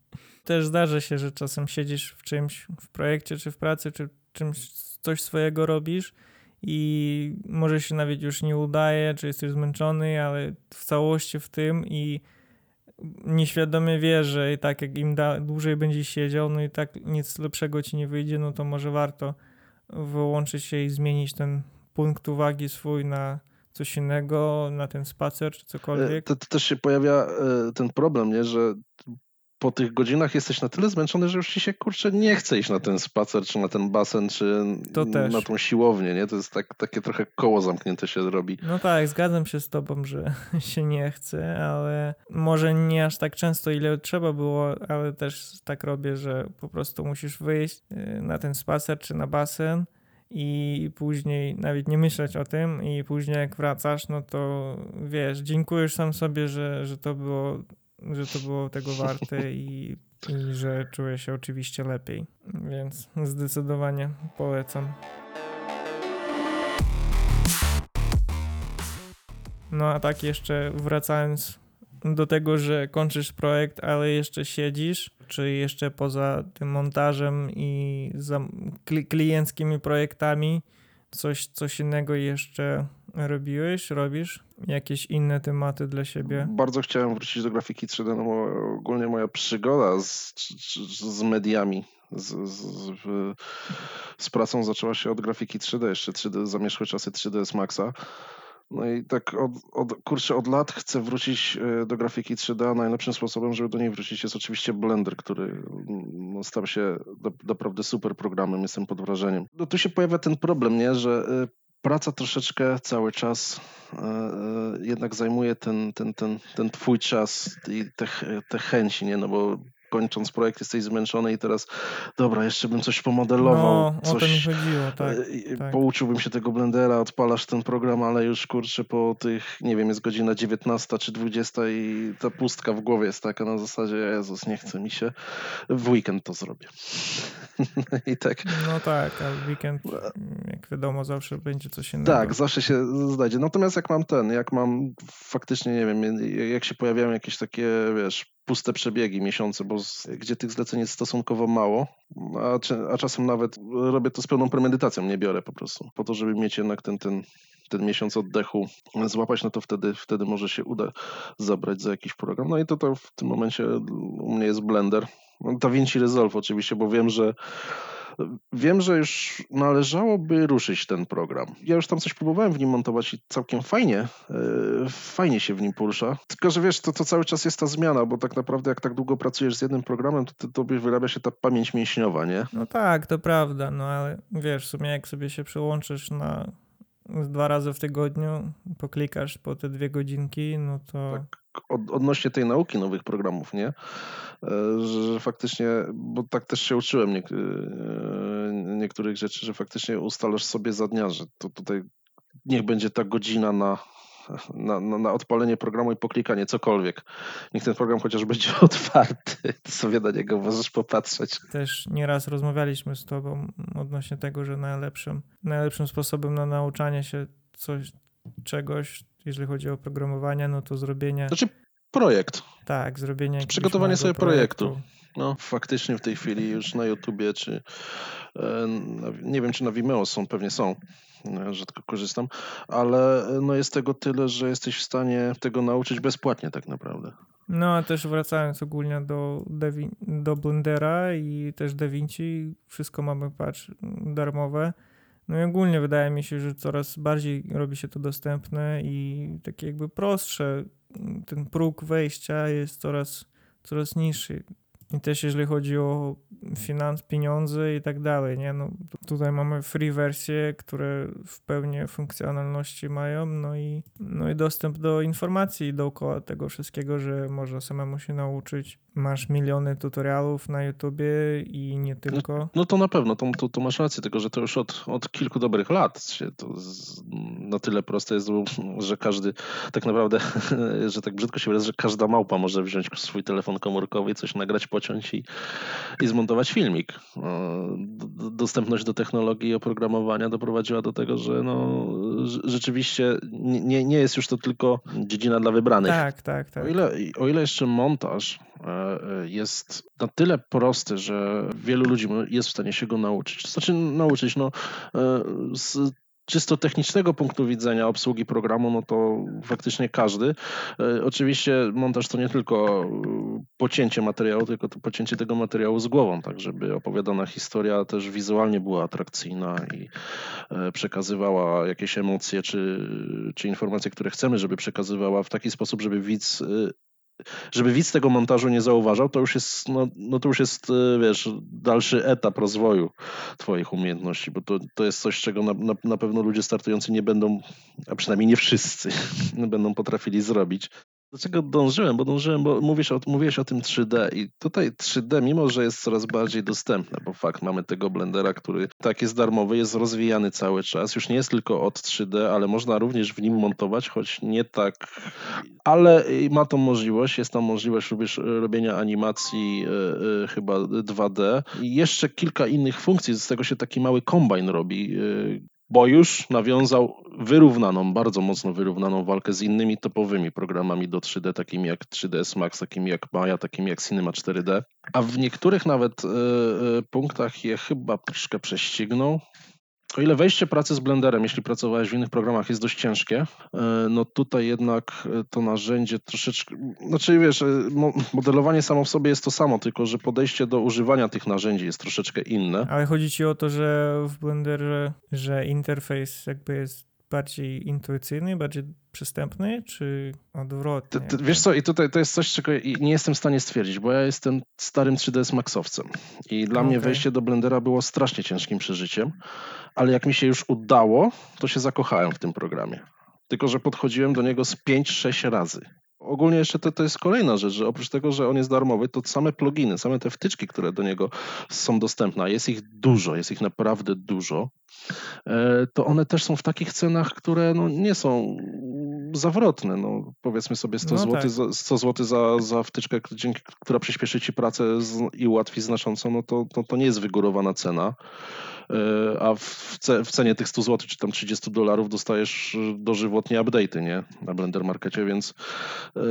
C: Też zdarza się, że czasem siedzisz w czymś, w projekcie, czy w pracy, czy czymś, coś swojego robisz i może się nawet już nie udaje, czy jesteś zmęczony, ale w całości w tym i nieświadomie wiesz, że i tak jak im dłużej będziesz siedział, no i tak nic lepszego ci nie wyjdzie, no to może warto wyłączyć się i zmienić ten punkt uwagi swój na coś innego, na ten spacer, czy cokolwiek.
D: To, to też się pojawia e, ten problem, nie, że po tych godzinach jesteś na tyle zmęczony, że już ci się kurczę nie chce iść na ten spacer, czy na ten basen, czy na tą siłownię, nie? To jest tak, takie trochę koło zamknięte się robi.
C: No tak, zgadzam się z tobą, że się nie chce, ale może nie aż tak często, ile trzeba było, ale też tak robię, że po prostu musisz wyjść y, na ten spacer czy na basen i później nawet nie myśleć o tym i później jak wracasz, no to wiesz, dziękujesz sam sobie, że, że to było że to było tego warte i, i że czuję się oczywiście lepiej, więc zdecydowanie polecam. No a tak jeszcze wracając do tego, że kończysz projekt, ale jeszcze siedzisz, czy jeszcze poza tym montażem i klienckimi projektami coś, coś innego jeszcze robiłeś, robisz? Jakieś inne tematy dla siebie?
D: Bardzo chciałem wrócić do grafiki 3D, no bo ogólnie moja przygoda z, z mediami, z, z, z pracą zaczęła się od grafiki 3D, jeszcze 3D, zamierzchłe czasy 3ds Maxa. No i tak od, od, kurczę, od lat chcę wrócić e, do grafiki 3D, a najlepszym sposobem, żeby do niej wrócić jest oczywiście Blender, który mm, stał się naprawdę super programem, jestem pod wrażeniem. No tu się pojawia ten problem, nie, że e, praca troszeczkę cały czas e, e, jednak zajmuje ten, ten, ten, ten twój czas i te, te chęci, nie, no bo kończąc projekt jesteś zmęczony i teraz dobra, jeszcze bym coś pomodelował,
C: No, o to mi
D: coś,
C: chodziło, tak.
D: E, i-
C: tak.
D: Pouczyłbym się tego blendera, odpalasz ten program, ale już kurczę po tych, nie wiem, jest godzina 19 czy 20 i ta pustka w głowie jest taka na zasadzie, Jezus, nie chce mi się, w weekend to zrobię. I tak,
C: No tak, a w weekend, jak wiadomo, zawsze będzie coś innego.
D: tak, zawsze się znajdzie. Natomiast jak mam ten, jak mam faktycznie, nie wiem, jak się pojawiają jakieś takie, wiesz, puste przebiegi, miesiące, bo z, gdzie tych zleceń jest stosunkowo mało, a, a czasem nawet robię to z pełną premedytacją, nie biorę po prostu, po to, żeby mieć jednak ten, ten, ten miesiąc oddechu złapać, no to wtedy, wtedy może się uda zabrać za jakiś program. No i to, to w tym momencie u mnie jest Blender. No, DaVinci Resolve oczywiście, bo wiem, że Wiem, że już należałoby ruszyć ten program. Ja już tam coś próbowałem w nim montować i całkiem fajnie, yy, fajnie się w nim porusza. Tylko, że wiesz, to, to cały czas jest ta zmiana, bo tak naprawdę jak tak długo pracujesz z jednym programem, to, to tobie wyrabia się ta pamięć mięśniowa, nie?
C: No tak, to prawda, no ale wiesz, w sumie jak sobie się przyłączysz na dwa razy w tygodniu, poklikasz po te dwie godzinki, no to
D: Tak od, odnośnie tej nauki nowych programów, nie? E, Że, że faktycznie, bo tak też się uczyłem niek- e, niektórych rzeczy, że faktycznie ustalasz sobie za dnia, że to tutaj niech będzie ta godzina na, na, na, na odpalenie programu i poklikanie, cokolwiek. Niech ten program chociaż będzie otwarty, to sobie na niego możesz popatrzeć.
C: też nieraz rozmawialiśmy z tobą odnośnie tego, że najlepszym, najlepszym sposobem na nauczanie się coś, czegoś, jeżeli chodzi o programowanie, no to zrobienie
D: Znaczy, projekt.
C: Tak, zrobienie
D: Przygotowanie sobie projektu.
C: projektu.
D: No, faktycznie w tej chwili już na YouTubie, czy e, nie wiem, czy na Vimeo są, pewnie są, e, rzadko korzystam, ale e, no jest tego tyle, że jesteś w stanie tego nauczyć bezpłatnie tak naprawdę.
C: No, a też wracając ogólnie do, Devi- do Blendera i też DaVinci, wszystko mamy, patrz, darmowe. No i ogólnie wydaje mi się, że coraz bardziej robi się to dostępne i takie jakby prostsze. Ten próg wejścia jest coraz, coraz niższy. I też jeżeli chodzi o finans, pieniądze i tak dalej, nie? No, tutaj mamy free wersje, które w pełni funkcjonalności mają, no i, no i dostęp do informacji dookoła tego wszystkiego, że można samemu się nauczyć. Masz miliony tutorialów na YouTubie i nie tylko.
D: No to na pewno, to, to, to masz rację, tylko że to już od, od kilku dobrych lat się to z, na tyle proste jest, że każdy, tak naprawdę, że tak brzydko się wyrażę, że każda małpa może wziąć swój telefon komórkowy i coś nagrać, pociąć i, i zmontować filmik. No, Dostępność do technologii i oprogramowania doprowadziła do tego, że no, rz- rzeczywiście nie, nie- jest już to tylko dziedzina dla wybranych.
C: Tak, tak, tak.
D: O ile, o ile jeszcze montaż jest na tyle prosty, że wielu ludzi jest w stanie się go nauczyć. Znaczy nauczyć, no e, z czysto technicznego punktu widzenia obsługi programu, no to faktycznie każdy. E, Oczywiście montaż to nie tylko e, pocięcie materiału, tylko to pocięcie tego materiału z głową, tak żeby opowiadana historia też wizualnie była atrakcyjna i e, przekazywała jakieś emocje czy, czy informacje, które chcemy, żeby przekazywała w taki sposób, żeby widz e, żeby widz tego montażu nie zauważał, to już jest, no, no to już jest, e, wiesz, dalszy etap rozwoju twoich umiejętności, bo to, to jest coś, czego na, na, na pewno ludzie startujący nie będą, a przynajmniej nie wszyscy, będą potrafili zrobić. Dlaczego dążyłem? Bo dążyłem, bo mówisz o, mówiłeś o tym 3D i tutaj 3D, mimo że jest coraz bardziej dostępne, bo fakt, mamy tego blendera, który tak jest darmowy, jest rozwijany cały czas, już nie jest tylko od 3D, ale można również w nim montować, choć nie tak, ale ma tą możliwość, jest tam możliwość również robienia animacji e, chyba 2D i jeszcze kilka innych funkcji, z tego się taki mały kombajn robi, e, bo już nawiązał wyrównaną, bardzo mocno wyrównaną walkę z innymi topowymi programami do 3D, takimi jak 3ds Max, takimi jak Maya, takimi jak Cinema 4D, a w niektórych nawet e, punktach je chyba troszkę prześcignął. O ile wejście pracy z Blenderem, jeśli pracowałeś w innych programach, jest dość ciężkie, e, no tutaj jednak e, to narzędzie troszeczkę, znaczy wiesz, e, mo- modelowanie samo w sobie jest to samo, tylko że podejście do używania tych narzędzi jest troszeczkę inne.
C: Ale chodzi ci o to, że w Blenderze, że interfejs jakby jest bardziej intuicyjny, bardziej przystępny, czy odwrotnie?
D: Wiesz co, i tutaj to jest coś, czego nie jestem w stanie stwierdzić, bo ja jestem starym 3ds Maxowcem i dla mnie
C: Okej.
D: wejście do Blendera było strasznie ciężkim przeżyciem, ale jak mi się już udało, to się zakochałem w tym programie. Tylko, że podchodziłem do niego z 5-6 razy. Ogólnie jeszcze to, to jest kolejna rzecz, że oprócz tego, że on jest darmowy, to same pluginy, same te wtyczki, które do niego są dostępne, jest ich dużo, jest ich naprawdę dużo, to one też są w takich cenach, które no, nie są zawrotne. No, powiedzmy sobie 100
C: No
D: zł,
C: tak.
D: za, 100 zł za, za wtyczkę, dzięki, która przyspieszy ci pracę z, i ułatwi znacząco, no to, to, to nie jest wygórowana cena. E, A w, ce, w cenie tych 100 zł czy tam 30 dolarów dostajesz e, dożywotnie update'y, nie? Na Blender Markecie, więc e,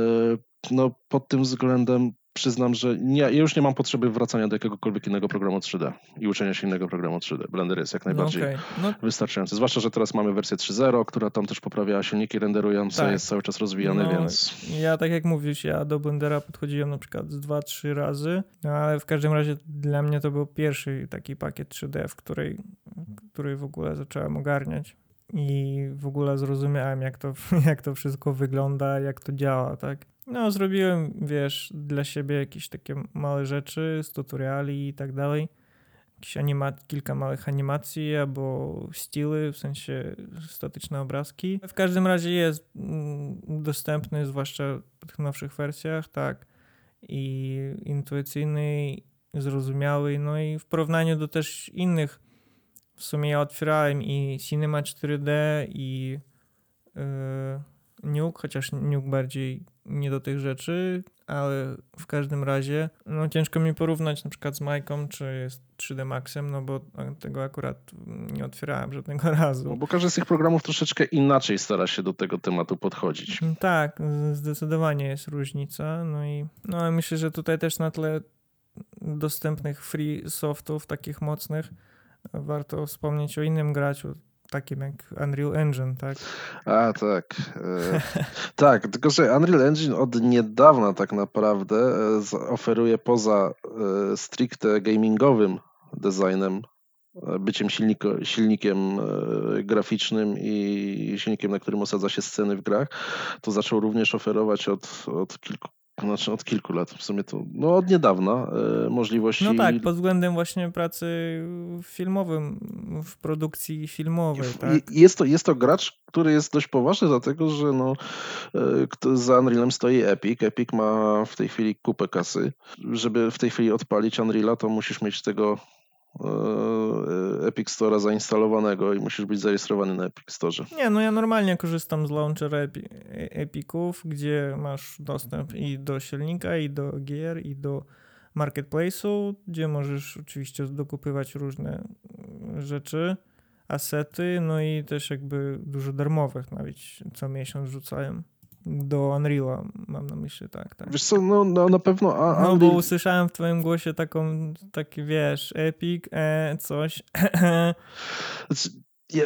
D: no pod tym względem przyznam, że nie, ja już nie mam potrzeby wracania do jakiegokolwiek innego programu 3D i uczenia się innego programu 3D. Blender jest jak
C: No
D: najbardziej
C: okej. No
D: wystarczający. Zwłaszcza, że teraz mamy wersję 3.0, która tam też poprawia silniki renderujące,
C: Tak.
D: jest cały czas rozwijany,
C: No,
D: więc
C: Ja tak jak mówisz, ja do Blendera podchodziłem na przykład z 2-3 razy, no ale w każdym razie dla mnie to był pierwszy taki pakiet 3D, w której, który w ogóle zacząłem ogarniać i w ogóle zrozumiałem jak to, jak to wszystko wygląda, jak to działa, tak. No zrobiłem, wiesz, dla siebie jakieś takie małe rzeczy z tutoriali i tak dalej. Jakieś anima- kilka małych animacji albo styly, w sensie statyczne obrazki. W każdym razie jest mm, dostępny, zwłaszcza w tych nowszych wersjach, tak. I intuicyjny, zrozumiały. No i w porównaniu do też innych, w sumie ja otwierałem i Cinema 4D i yy, Nuke, chociaż Nuke bardziej nie do tych rzeczy, ale w każdym razie no ciężko mi porównać na przykład z Majką, czy jest 3D Maxem, no bo tego akurat nie otwierałem żadnego
D: No,
C: razu.
D: bo każdy z tych programów troszeczkę inaczej stara się do tego tematu podchodzić.
C: Tak, zdecydowanie jest różnica. No i no, myślę, że tutaj też na tle dostępnych free softów takich mocnych warto wspomnieć o innym graczu, takim jak Unreal Engine, tak?
D: A, tak. E, tak, tylko że Unreal Engine od niedawna tak naprawdę e, oferuje poza e, stricte gamingowym designem, byciem silniko, silnikiem graficznym i silnikiem, na którym osadza się sceny w grach, to zaczął również oferować od, od kilku znaczy od kilku lat, w sumie to, no od niedawna, e, możliwości
C: No tak, pod względem właśnie pracy filmowym, w produkcji filmowej, tak?
D: Jest to, jest to gracz, który jest dość poważny, dlatego że no, kto- za Unrealem stoi Epic. Epic ma w tej chwili kupę kasy. Żeby w tej chwili odpalić Unreala, to musisz mieć tego Epic Store'a zainstalowanego i musisz być zarejestrowany na Epic Store.
C: Nie, no ja normalnie korzystam z launchera Epi e- Epików, gdzie masz dostęp i do silnika, i do gier, i do marketplace'u, gdzie możesz oczywiście dokupywać różne mm, rzeczy, asety, no i też jakby dużo darmowych nawet co miesiąc rzucają do Unreala, mam na myśli, tak, tak.
D: Wiesz co, no, no na pewno a,
C: No bo
D: Unreal,
C: usłyszałem w twoim głosie taką, taki wiesz, Epic, e, coś,
D: Ja,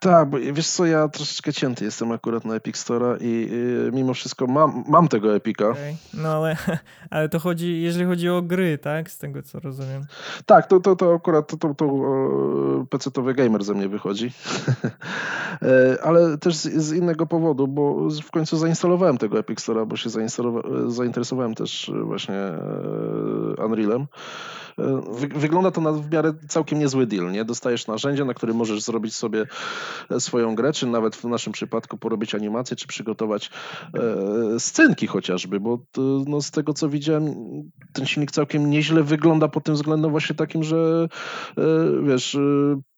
D: tak, bo wiesz co, ja troszeczkę cięty jestem akurat na Epic Store'a i y, mimo wszystko mam, mam tego Epica.
C: Okej, No ale, ale to chodzi, jeżeli chodzi o gry, tak? Z tego co rozumiem.
D: Tak, to, to, to akurat to, to, to PC-towy gamer ze mnie wychodzi. E, Ale też z, z innego powodu, bo w końcu zainstalowałem tego Epic Store'a, bo się e, zainteresowałem też e, właśnie Unrealem. Wy, wygląda to na w miarę całkiem niezły deal, nie? Dostajesz narzędzie, na którym możesz zrobić sobie e, swoją grę, czy nawet w naszym przypadku porobić animację, czy przygotować e, scenki chociażby, bo to, no, z tego co widziałem, ten silnik całkiem nieźle wygląda pod tym względem właśnie takim, że e, wiesz,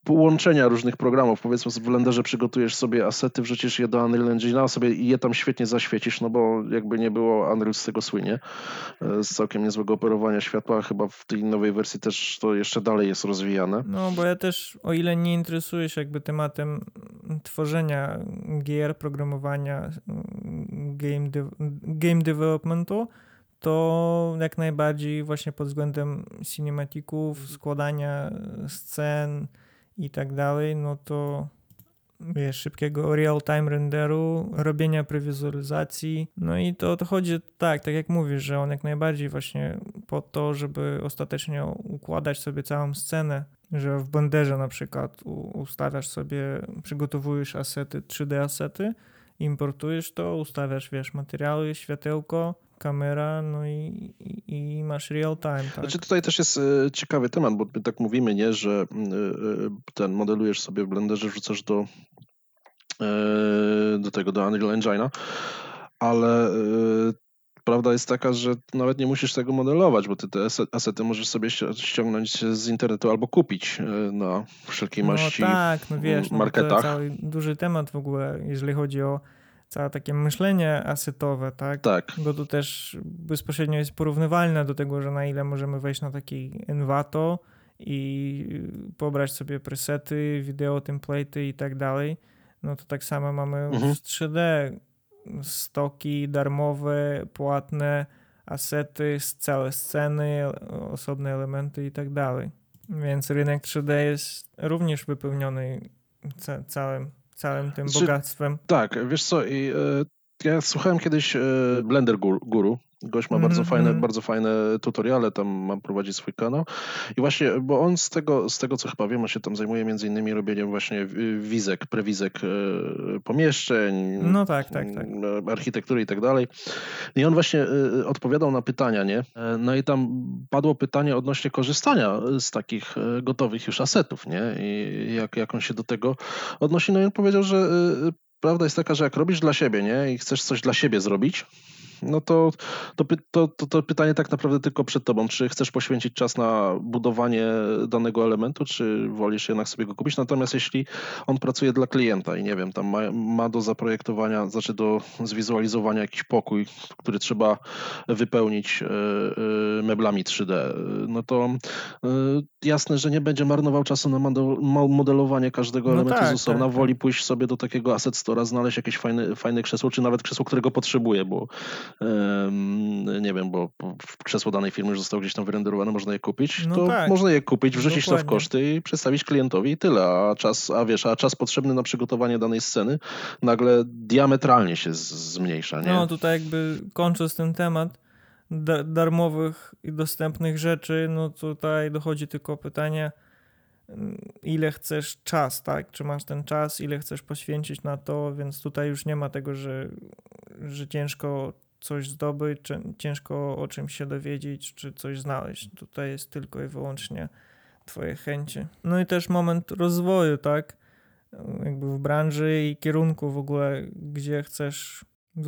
D: połączenia różnych programów, powiedzmy w Blenderze przygotujesz sobie asety, wrzucisz je do Unreal Engine'a sobie i je tam świetnie zaświecisz, no bo jakby nie było, Unreal z tego słynie, e, z całkiem niezłego operowania światła, chyba w tej nowej wersji też to jeszcze dalej jest rozwijane.
C: No bo ja też, o ile nie interesuję się jakby tematem tworzenia gier, programowania, game, de- game developmentu, to jak najbardziej właśnie pod względem cinematików, składania scen i tak dalej, no to wiesz, szybkiego real-time renderu, robienia prewizualizacji, no i to, to chodzi tak, tak jak mówisz, że on jak najbardziej właśnie po to, żeby ostatecznie układać sobie całą scenę, że w Blenderze na przykład ustawiasz sobie, przygotowujesz asety, 3D asety, importujesz to, ustawiasz, wiesz, materiały, światełko, kamera, no i, i, i masz real time, tak?
D: Znaczy tutaj też jest e, ciekawy temat, bo my tak mówimy, nie, że e, e, ten modelujesz sobie w Blenderze, wrzucasz do, do tego, do Unreal Engine'a, ale prawda jest taka, że nawet nie musisz tego modelować, bo ty te ase- asety możesz sobie ści- ściągnąć z internetu albo kupić na wszelkiej maści
C: No tak, no wiesz, no, bo to
D: marketach.
C: cały duży temat w ogóle, jeżeli chodzi o całe takie myślenie asetowe, tak?
D: Tak.
C: Bo to też bezpośrednio jest porównywalne do tego, że na ile możemy wejść na taki Envato i pobrać sobie presety, wideo, template'y i tak dalej, no to tak samo mamy
D: Mhm.
C: w 3D stoki darmowe, płatne, asety, całe sceny, osobne elementy i tak dalej. Więc rynek 3D jest również wypełniony ca- całym, całym tym
D: Znaczy-
C: bogactwem.
D: Tak, wiesz co, i, e, ja słuchałem kiedyś e, Blender Gur- Guru. Gość ma bardzo
C: Mhm,
D: fajne,
C: mhm.
D: bardzo fajne tutoriale, tam ma prowadzi swój kanał. I właśnie, bo on z tego, z tego co chyba wiem, on się tam zajmuje między innymi robieniem właśnie wi- wizek, prewizek e, pomieszczeń,
C: No tak, tak, tak.
D: architektury i tak dalej. I on właśnie e, odpowiadał na pytania, nie? E, No i tam padło pytanie odnośnie korzystania z takich gotowych już asetów, nie? I jak, jak on się do tego odnosi. No i on powiedział, że prawda jest taka, że jak robisz dla siebie, nie? I chcesz coś dla siebie zrobić, no to to, to, to to pytanie tak naprawdę tylko przed tobą. Czy chcesz poświęcić czas na budowanie danego elementu, czy wolisz jednak sobie go kupić? Natomiast jeśli on pracuje dla klienta i nie wiem, tam ma, ma do zaprojektowania, znaczy do zwizualizowania jakiś pokój, który trzeba wypełnić e, e, meblami 3D, e, no to jasne, że nie będzie marnował czasu na modelowanie każdego
C: No
D: elementu
C: tak,
D: z osobna.
C: tak, tak.
D: Woli pójść sobie do takiego asset store'a, znaleźć jakieś fajne, fajne krzesło, czy nawet krzesło, którego potrzebuje, bo nie wiem, bo krzesło danej firmy już zostało gdzieś tam wyrenderowane, można je kupić,
C: No
D: to
C: tak.
D: można je kupić, wrzucić to w
C: Dokładnie.
D: koszty i przedstawić klientowi i tyle, a czas, a wiesz, a czas potrzebny na przygotowanie danej sceny nagle diametralnie się zmniejsza, nie?
C: No tutaj jakby kończąc ten temat da- darmowych i dostępnych rzeczy, no tutaj dochodzi tylko pytanie, mm, ile chcesz czas, tak? Czy masz ten czas, ile chcesz poświęcić na to, więc tutaj już nie ma tego, że, że ciężko coś zdobyć, czy ciężko o czymś się dowiedzieć, czy coś znaleźć. Tutaj jest tylko i wyłącznie twoje chęci. No i też moment rozwoju, tak? Jakby w branży i kierunku w ogóle, gdzie chcesz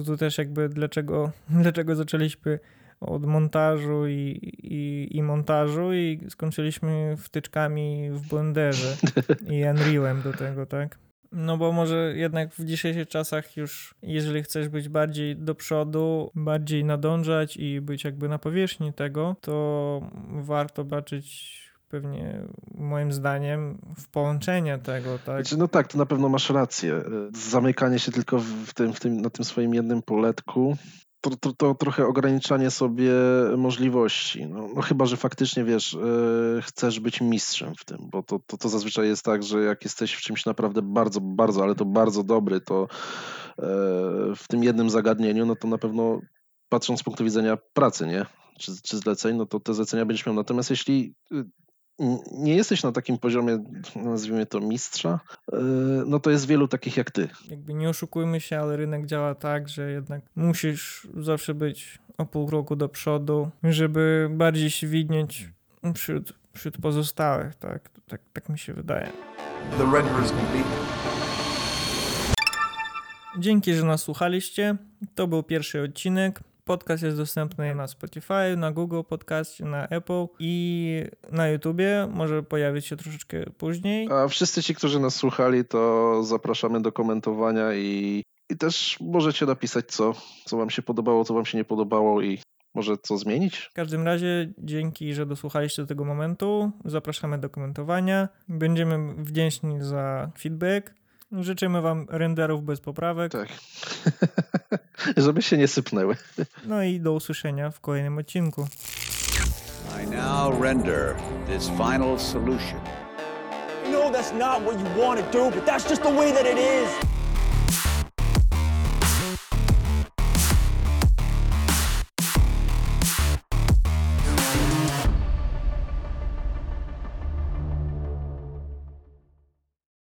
C: tu też jakby dlaczego, dlaczego zaczęliśmy od montażu i, i, i montażu i skończyliśmy wtyczkami w Blenderze i Unrealem do tego, tak? No bo może jednak w dzisiejszych czasach już, jeżeli chcesz być bardziej do przodu, bardziej nadążać i być jakby na powierzchni tego, to warto baczyć pewnie moim zdaniem w połączenie tego, tak?
D: Znaczy, no tak, to na pewno masz rację. Zamykanie się tylko w tym, w tym, na tym swoim jednym poletku, to, to, to trochę ograniczanie sobie możliwości. No, no chyba, że faktycznie wiesz, e, chcesz być mistrzem w tym, bo to, to, to zazwyczaj jest tak, że jak jesteś w czymś naprawdę bardzo, bardzo, ale to bardzo dobry, to e, w tym jednym zagadnieniu, no to na pewno patrząc z punktu widzenia pracy, nie? Czy, czy zleceń, no to te zlecenia będziesz miał. Natomiast jeśli y, nie jesteś na takim poziomie, nazwijmy to mistrza, yy, no to jest wielu takich jak ty.
C: jakby nie oszukujmy się, ale rynek działa tak, że jednak musisz zawsze być o pół roku do przodu, żeby bardziej się widnieć wśród, wśród pozostałych, tak? tak? Tak mi się wydaje.
E: The complete.
C: Dzięki, że nas słuchaliście. To był pierwszy odcinek. Podcast jest dostępny na Spotify, na Google Podcast, na Apple i na YouTubie. Może pojawić się troszeczkę później.
D: A wszyscy ci, którzy nas słuchali, to zapraszamy do komentowania i, i też możecie napisać, co, co wam się podobało, co wam się nie podobało i może co zmienić.
C: W każdym razie dzięki, że dosłuchaliście do tego momentu. Zapraszamy do komentowania. Będziemy wdzięczni za feedback. Życzymy Wam renderów bez poprawek.
D: Tak. Żeby się nie sypnęły.
C: No i do usłyszenia w kolejnym odcinku.
A: I now render this final solution.
B: I know that's not what you want to do, but that's just the way that it is.